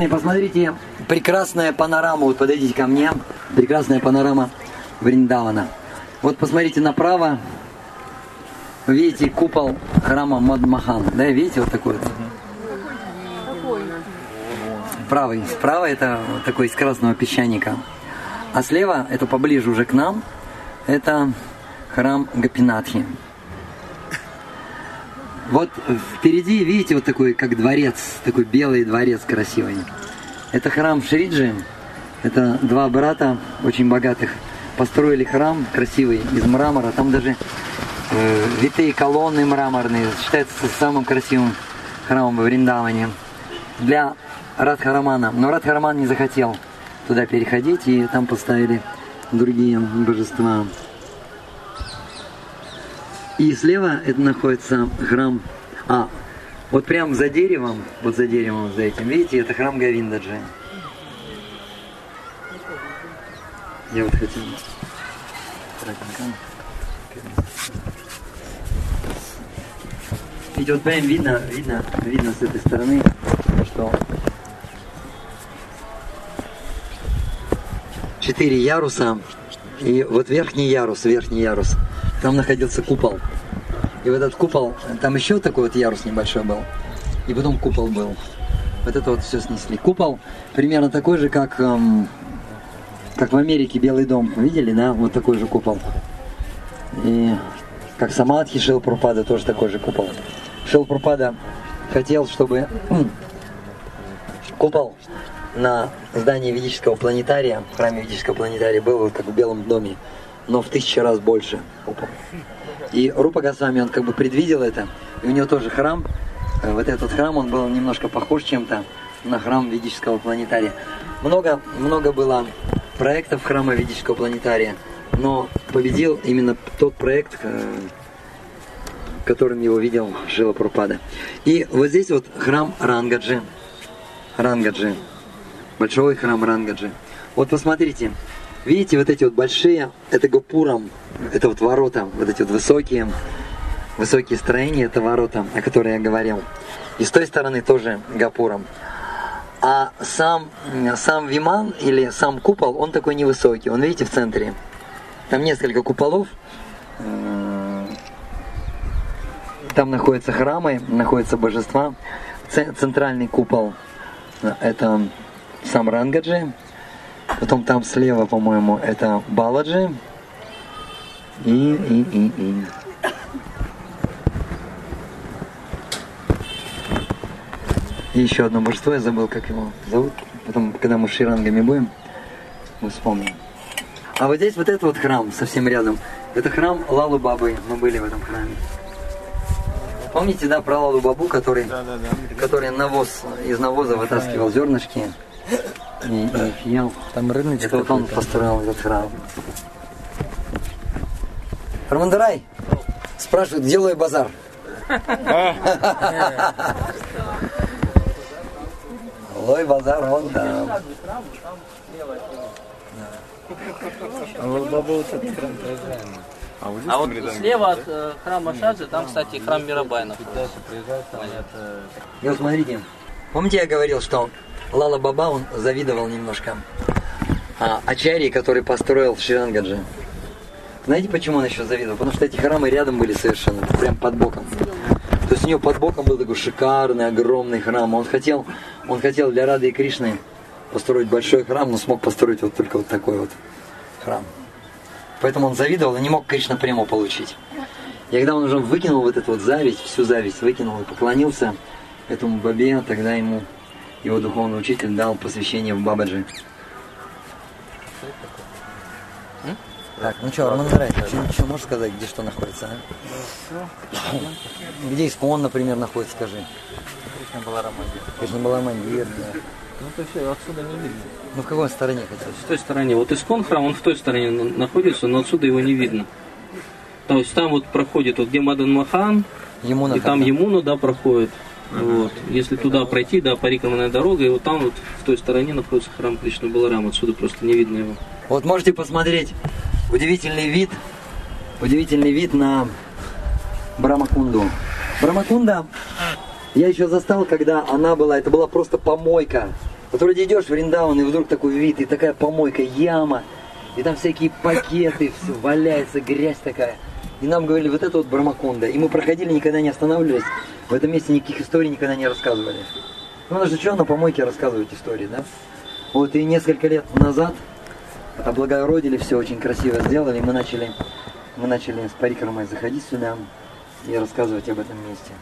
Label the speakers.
Speaker 1: И посмотрите, прекрасная панорама, вот подойдите ко мне, прекрасная панорама Вриндавана. Вот посмотрите направо, видите купол храма Мадмахан, да, видите вот такой вот? Правый, справа это вот такой из красного песчаника, а слева, это поближе уже к нам, это храм Гапинатхи. Вот впереди, видите, вот такой, как дворец, такой белый дворец красивый. Это храм Шриджи. Это два брата, очень богатых, построили храм красивый из мрамора. Там даже э, витые колонны мраморные. Считается самым красивым храмом в Вриндаване. Для Радхарамана. Но Радхараман не захотел туда переходить, и там поставили другие божества. И слева это находится храм, а, вот прям за деревом, вот за деревом, за этим, видите, это храм Гавиндаджи. Я вот хотел... Видите, вот прям видно, видно, видно с этой стороны, что четыре яруса, и вот верхний ярус, верхний ярус, там находился купол. И в этот купол, там еще такой вот ярус небольшой был. И потом купол был. Вот это вот все снесли. Купол примерно такой же, как, эм, как в Америке Белый дом. Видели, да? Вот такой же купол. И как Самадхи Шилпрупада тоже такой же купол. Шилпрупада хотел, чтобы купол на здании ведического планетария, в храме ведического планетария был вот как в Белом доме, но в тысячу раз больше. И Рупа Госвами, он как бы предвидел это, и у него тоже храм, э, вот этот храм, он был немножко похож чем-то на храм ведического планетария. Много, много было проектов храма ведического планетария, но победил именно тот проект, э, которым его видел Шила Прупада. И вот здесь вот храм Рангаджи. Рангаджи. Большой храм Рангаджи. Вот посмотрите, видите вот эти вот большие, это Гопурам, это вот ворота, вот эти вот высокие, высокие строения, это ворота, о которых я говорил. И с той стороны тоже Гапуром. А сам, сам Виман или сам купол, он такой невысокий. Он, видите, в центре. Там несколько куполов. Там находятся храмы, находятся божества. Центральный купол – это сам Рангаджи. Потом там слева, по-моему, это Баладжи. И, и, и, и. И еще одно божество, я забыл, как его зовут. Потом, когда мы с ширангами будем, мы вспомним. А вот здесь вот этот вот храм, совсем рядом. Это храм Лалу Бабы. Мы были в этом храме. Помните, да, про Лалу Бабу, который, да, да, да. который навоз, из навоза вытаскивал зернышки и, и ел. Там рыночек. Это вот он построил этот храм. Рамандарай спрашивает, где Лой базар? Лой базар, он там.
Speaker 2: А вот слева от э, храма Шаджи, там, кстати, храм Мирабайна.
Speaker 1: И вот смотрите, помните, я говорил, что Лала Баба, он завидовал немножко а, Ачарьи, который построил Ширангаджи. Знаете, почему он еще завидовал? Потому что эти храмы рядом были совершенно, прям под боком. То есть у него под боком был такой шикарный, огромный храм. Он хотел, он хотел для Рады и Кришны построить большой храм, но смог построить вот только вот такой вот храм. Поэтому он завидовал и не мог Кришна прямо получить. И когда он уже выкинул вот эту вот зависть, всю зависть выкинул и поклонился этому бабе, тогда ему его духовный учитель дал посвящение в Бабаджи. Так, ну что, Роман Гарай, что, что можешь сказать, где что находится, а? Где Искон, например, находится, скажи.
Speaker 2: Кришна Баларамандир.
Speaker 1: Кришна Баларамандир, да.
Speaker 2: Ну то все, отсюда не видно.
Speaker 1: Ну в какой стороне хотел?
Speaker 2: В той стороне. Вот Искон храм, он в той стороне находится, но отсюда его не видно. То есть там вот проходит, вот где Мадан Махан,
Speaker 1: Емуна
Speaker 2: и там Емуна, да, проходит. Вот. Если туда пройти, да, парикованная дорога, и вот там вот в той стороне находится храм Кришны Баларам, отсюда просто не видно его.
Speaker 1: Вот можете посмотреть удивительный вид, удивительный вид на Брамакунду. Брамакунда я еще застал, когда она была, это была просто помойка. Вот вроде идешь в Риндаун, и вдруг такой вид, и такая помойка, яма, и там всякие пакеты, все валяется, грязь такая. И нам говорили, вот это вот Бармакунда. И мы проходили, никогда не останавливались. В этом месте никаких историй никогда не рассказывали. Ну, потому что на помойке рассказывать истории, да? Вот и несколько лет назад облагородили, все очень красиво сделали, мы начали, мы начали с Парикрамой заходить сюда и рассказывать об этом месте.